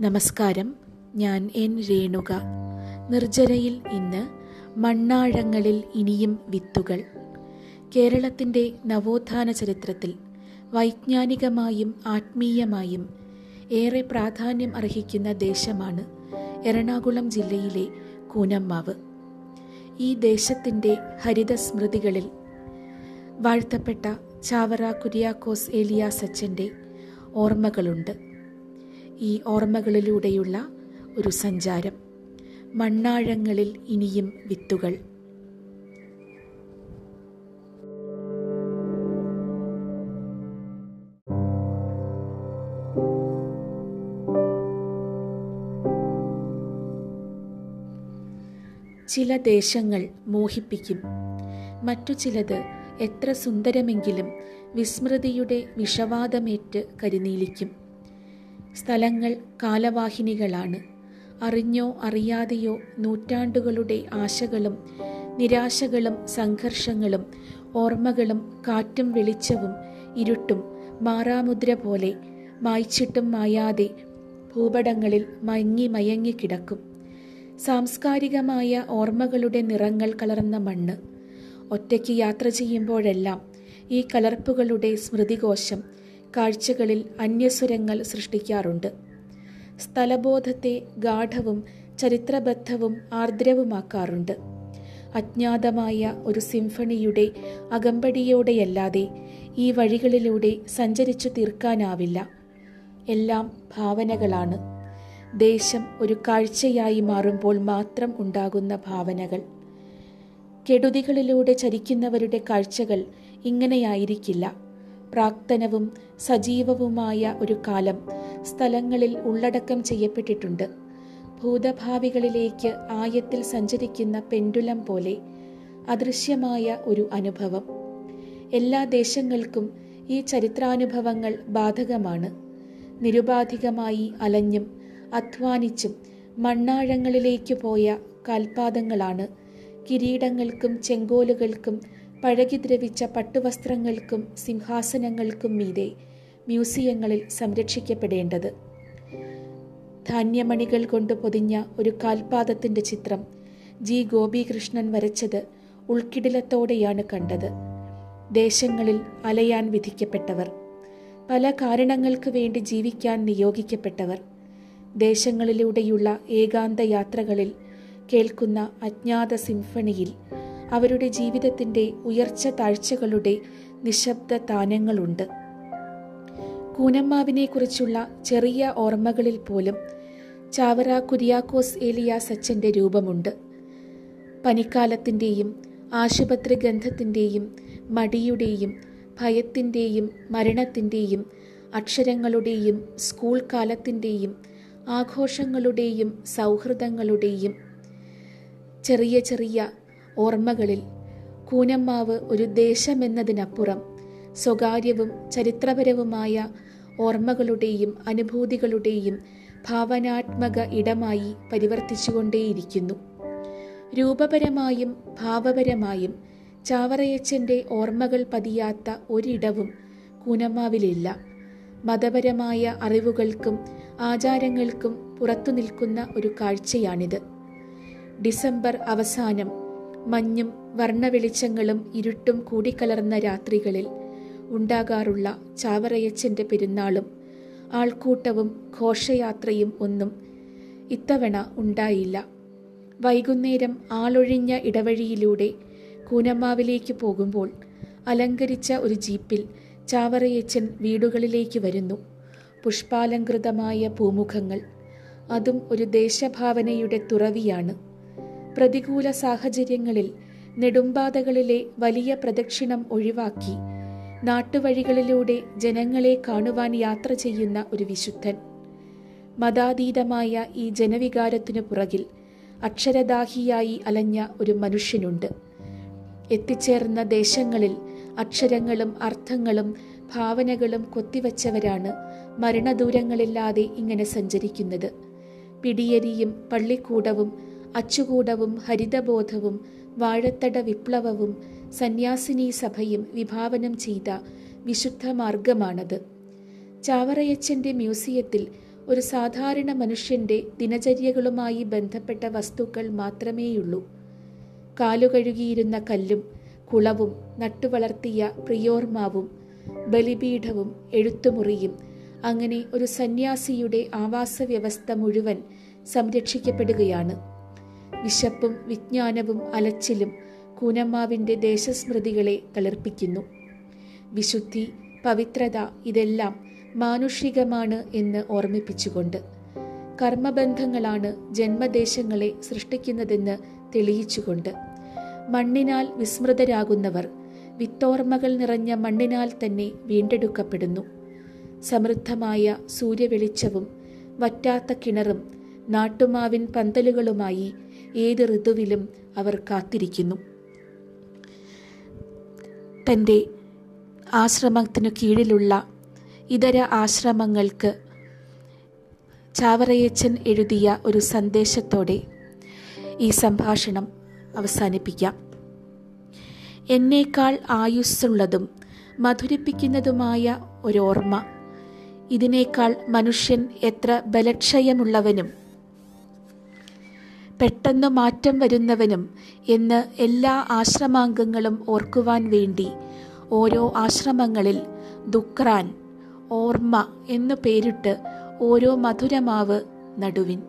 നമസ്കാരം. ഞാൻ എൻ രേണുക. നിർജരയിൽ ഇന്ന് മണ്ണാഴങ്ങളിൽ ഇനിയും വിത്തുകൾ. കേരളത്തിന്റെ നവോത്ഥാന ചരിത്രത്തിൽ വൈജ്ഞാനികമായും ആത്മീയമായും ഏറെ പ്രാധാന്യം അർഹിക്കുന്ന ദേശമാണ് എറണാകുളം ജില്ലയിലെ കൂനമ്മാവ്. ഈ ദേശത്തിന്റെ ഹരിത സ്മൃതികളിൽ വാഴ്ത്തപ്പെട്ട ചാവറ കുര്യാക്കോസ് ഏലിയാസ് അച്ഛന്റെ ഓർമ്മകളുണ്ട്. ഈ ഓർമ്മകളിലൂടെയുള്ള ഒരു സഞ്ചാരം. മണ്ണാഴങ്ങളിൽ ഇനിയും വിത്തുകൾ. ചില ദേശങ്ങൾ മോഹിപ്പിക്കും. മറ്റു ചിലത് എത്ര സുന്ദരമെങ്കിലും വിസ്മൃതിയുടെ വിഷവാദമേറ്റ് കരിനീലിക്കും. സ്ഥലങ്ങൾ കാലവാഹിനികളാണ്. അറിഞ്ഞോ അറിയാതെയോ നൂറ്റാണ്ടുകളുടെ ആശകളും നിരാശകളും സംഘർഷങ്ങളും ഓർമ്മകളും കാറ്റും വെളിച്ചവും ഇരുട്ടും മാറാമുദ്ര പോലെ മായ്ച്ചിട്ടും മായാതെ ഭൂപടങ്ങളിൽ മയങ്ങി മയങ്ങി കിടക്കും. സാംസ്കാരികമായ ഓർമ്മകളുടെ നിറങ്ങൾ കലർന്ന മണ്ണ്. ഒറ്റയ്ക്ക് യാത്ര ചെയ്യുമ്പോഴെല്ലാം ഈ കലർപ്പുകളുടെ സ്മൃതികോശം കാഴ്ചകളിൽ അന്യസ്വരങ്ങൾ സൃഷ്ടിക്കാറുണ്ട്. സ്ഥലബോധത്തെ ഗാഠവും ചരിത്രബദ്ധവും ആർദ്രവുമാക്കാറുണ്ട്. അജ്ഞാതമായ ഒരു സിംഫണിയുടെ അകമ്പടിയോടെയല്ലാതെ ഈ വഴികളിലൂടെ സഞ്ചരിച്ചു തീർക്കാനാവില്ല. എല്ലാം ഭാവനകളാണ്. ദേശം ഒരു കാഴ്ചയായി മാറുമ്പോൾ മാത്രം ഉണ്ടാകുന്ന ഭാവനകൾ. കെടുതികളിലൂടെ ചരിക്കുന്നവരുടെ കാഴ്ചകൾ ഇങ്ങനെയായിരിക്കില്ല. പ്രാക്തനവും സജീവവുമായ ഒരു കാലം സ്ഥലങ്ങളിൽ ഉള്ളടക്കം ചെയ്യപ്പെട്ടിട്ടുണ്ട്. ഭൂതഭാവികളിലേക്ക് ആയത്തിൽ സഞ്ചരിക്കുന്ന പെൻഡുലം പോലെ അദൃശ്യമായ ഒരു അനുഭവം. എല്ലാ ദേശങ്ങൾക്കും ഈ ചരിത്രാനുഭവങ്ങൾ ബാധകമാണ്. നിരുപാധികമായി അലഞ്ഞും അധ്വാനിച്ചും മണ്ണാഴങ്ങളിലേക്ക് പോയ കാൽപാദങ്ങളാണ് കിരീടങ്ങൾക്കും ചെങ്കോലുകൾക്കും പഴകി ദ്രവിച്ച പട്ടുവസ്ത്രങ്ങൾക്കും സിംഹാസനങ്ങൾക്കും മീതെ മ്യൂസിയങ്ങളിൽ സംരക്ഷിക്കപ്പെടേണ്ടത്. ധാന്യമണികൾ കൊണ്ട് പൊതിഞ്ഞ ഒരു കാൽപാദത്തിന്റെ ചിത്രം ജി. ഗോപികൃഷ്ണൻ വരച്ചത് ഉൾക്കിടിലത്തോടെയാണ് കണ്ടത്. ദേശങ്ങളിൽ അലയാൻ വിധിക്കപ്പെട്ടവർ പല കാരണങ്ങൾക്ക് വേണ്ടി ജീവിക്കാൻ നിയോഗിക്കപ്പെട്ടവർ ദേശങ്ങളിലൂടെയുള്ള ഏകാന്ത യാത്രകളിൽ കേൾക്കുന്ന അജ്ഞാത സിംഫണിയിൽ അവരുടെ ജീവിതത്തിന്റെ ഉയർച്ച താഴ്ചകളുടെ നിശബ്ദ താനങ്ങളുണ്ട്. കൂനമ്മാവിനെക്കുറിച്ചുള്ള ചെറിയ ഓർമ്മകളിൽ പോലും ചാവറ കുര്യാക്കോസ് ഏലിയ സച്ചന്റെ രൂപമുണ്ട്. പനിക്കാലത്തിന്റെയും ആശുപത്രി ഗന്ധത്തിന്റെയും മടിയുടെയും ഭയത്തിന്റെയും മരണത്തിന്റെയും അക്ഷരങ്ങളുടെയും സ്കൂൾ കാലത്തിന്റെയും ആഘോഷങ്ങളുടെയും സൗഹൃദങ്ങളുടെയും ചെറിയ ചെറിയ ഓർമ്മകളിൽ. കൂനമ്മാവ് ഒരു ദേശമെന്നതിനപ്പുറം സ്വകാര്യവും ചരിത്രപരവുമായ ഓർമ്മകളുടെയും അനുഭൂതികളുടെയും ഭാവനാത്മക ഇടമായി പരിവർത്തിച്ചുകൊണ്ടേയിരിക്കുന്നു. രൂപപരമായും ഭാവപരമായും ചാവറയച്ചന്റെ ഓർമ്മകൾ പതിയാത്ത ഒരിടവും കൂനമ്മാവിലില്ല. മതപരമായ അറിവുകൾക്കും ആചാരങ്ങൾക്കും പുറത്തു നിൽക്കുന്ന ഒരു കാഴ്ചയാണിത്. ഡിസംബർ അവസാനം മഞ്ഞും വർണവെളിച്ചങ്ങളും ഇരുട്ടും കൂടിക്കലർന്ന രാത്രികളിൽ ഉണ്ടാകാറുള്ള ചാവറയച്ചന്റെ പെരുന്നാളും ആൾക്കൂട്ടവും ഘോഷയാത്രയും ഒന്നും ഇത്തവണ ഉണ്ടായില്ല. വൈകുന്നേരം ആളൊഴിഞ്ഞ ഇടവഴിയിലൂടെ കൂനമ്മാവിലേക്ക് പോകുമ്പോൾ അലങ്കരിച്ച ഒരു ജീപ്പിൽ ചാവറയച്ചൻ വീടുകളിലേക്ക് വരുന്നു. പുഷ്പാലങ്കൃതമായ പൂമുഖങ്ങൾ അതും ഒരു ദേശഭാവനയുടെ തുറവിയാണ്. പ്രതികൂല സാഹചര്യങ്ങളിൽ നെടുമ്പാതകളിലെ വലിയ പ്രദക്ഷിണം ഒഴിവാക്കി നാട്ടുവഴികളിലൂടെ ജനങ്ങളെ കാണുവാൻ യാത്ര ചെയ്യുന്ന ഒരു വിശുദ്ധൻ. മതാതീതമായ ഈ ജനവികാരത്തിനു പുറകിൽ അക്ഷരദാഹിയായി അലഞ്ഞ ഒരു മനുഷ്യനുണ്ട്. എത്തിച്ചേർന്ന ദേശങ്ങളിൽ അക്ഷരങ്ങളും അർത്ഥങ്ങളും ഭാവനകളും കൊത്തിവച്ചവരാണ് മരണദൂരങ്ങളില്ലാതെ ഇങ്ങനെ സഞ്ചരിക്കുന്നത്. പിടിയരിയും പള്ളിക്കൂടവും അച്ചുകൂടവും ഹരിതബോധവും വാഴത്തട വിപ്ലവവും സന്യാസിനി സഭയും വിഭാവനം ചെയ്ത വിശുദ്ധ മാർഗമാണത് ചാവറയച്ചന്റെ മ്യൂസിയത്തിൽ ഒരു സാധാരണ മനുഷ്യന്റെ ദിനചര്യകളുമായി ബന്ധപ്പെട്ട വസ്തുക്കൾ മാത്രമേയുള്ളൂ. കാലുകഴുകിയിരുന്ന കല്ലും കുളവും നട്ടുവളർത്തിയ പ്രിയോർമാവും ബലിപീഠവും എഴുത്തുമുറിയും അങ്ങനെ ഒരു സന്യാസിയുടെ ആവാസ വ്യവസ്ഥ മുഴുവൻ സംരക്ഷിക്കപ്പെടുകയാണ്. വിശപ്പും വിജ്ഞാനവും അലച്ചിലും കൂനമ്മാവിന്റെ ദേശസ്മൃതികളെ തളിർപ്പിക്കുന്നു. വിശുദ്ധി പവിത്രത ഇതെല്ലാം മാനുഷികമാണ് എന്ന് ഓർമ്മിപ്പിച്ചുകൊണ്ട് കർമ്മബന്ധങ്ങളാണ് ജന്മദേശങ്ങളെ സൃഷ്ടിക്കുന്നതെന്ന് തെളിയിച്ചുകൊണ്ട് മണ്ണിനാൽ വിസ്മൃതരാകുന്നവർ വിത്തോർമ്മകൾ നിറഞ്ഞ മണ്ണിനാൽ തന്നെ വീണ്ടെടുക്കപ്പെടുന്നു. സമൃദ്ധമായ സൂര്യവെളിച്ചവും വറ്റാത്ത കിണറും നാട്ടുമാവിൻ പന്തലുകളുമായി ഏത് ഋതുവിലും അവർ കാത്തിരിക്കുന്നു. തന്റെ ആശ്രമത്തിനു കീഴിലുള്ള ഇതര ആശ്രമങ്ങൾക്ക് ചാവറയച്ചൻ എഴുതിയ ഒരു സന്ദേശത്തോടെ ഈ സംഭാഷണം അവസാനിപ്പിക്കാം. എന്നേക്കാൾ ആയുസ്സുള്ളതും മധുരിപ്പിക്കുന്നതുമായ ഒരോർമ്മ ഇതിനേക്കാൾ മനുഷ്യൻ എത്ര ബലക്ഷയമുള്ളവനും പെട്ടെന്ന് മാറ്റം വരുന്നവനും എന്ന് എല്ലാ ആശ്രമാംഗങ്ങളും ഓർക്കുവാൻ വേണ്ടി ഓരോ ആശ്രമങ്ങളിൽ ദുക്രാൻ ഓർമ്മ എന്നു പേരിട്ട് ഓരോ മധുരമാവ് നടുവിൻ.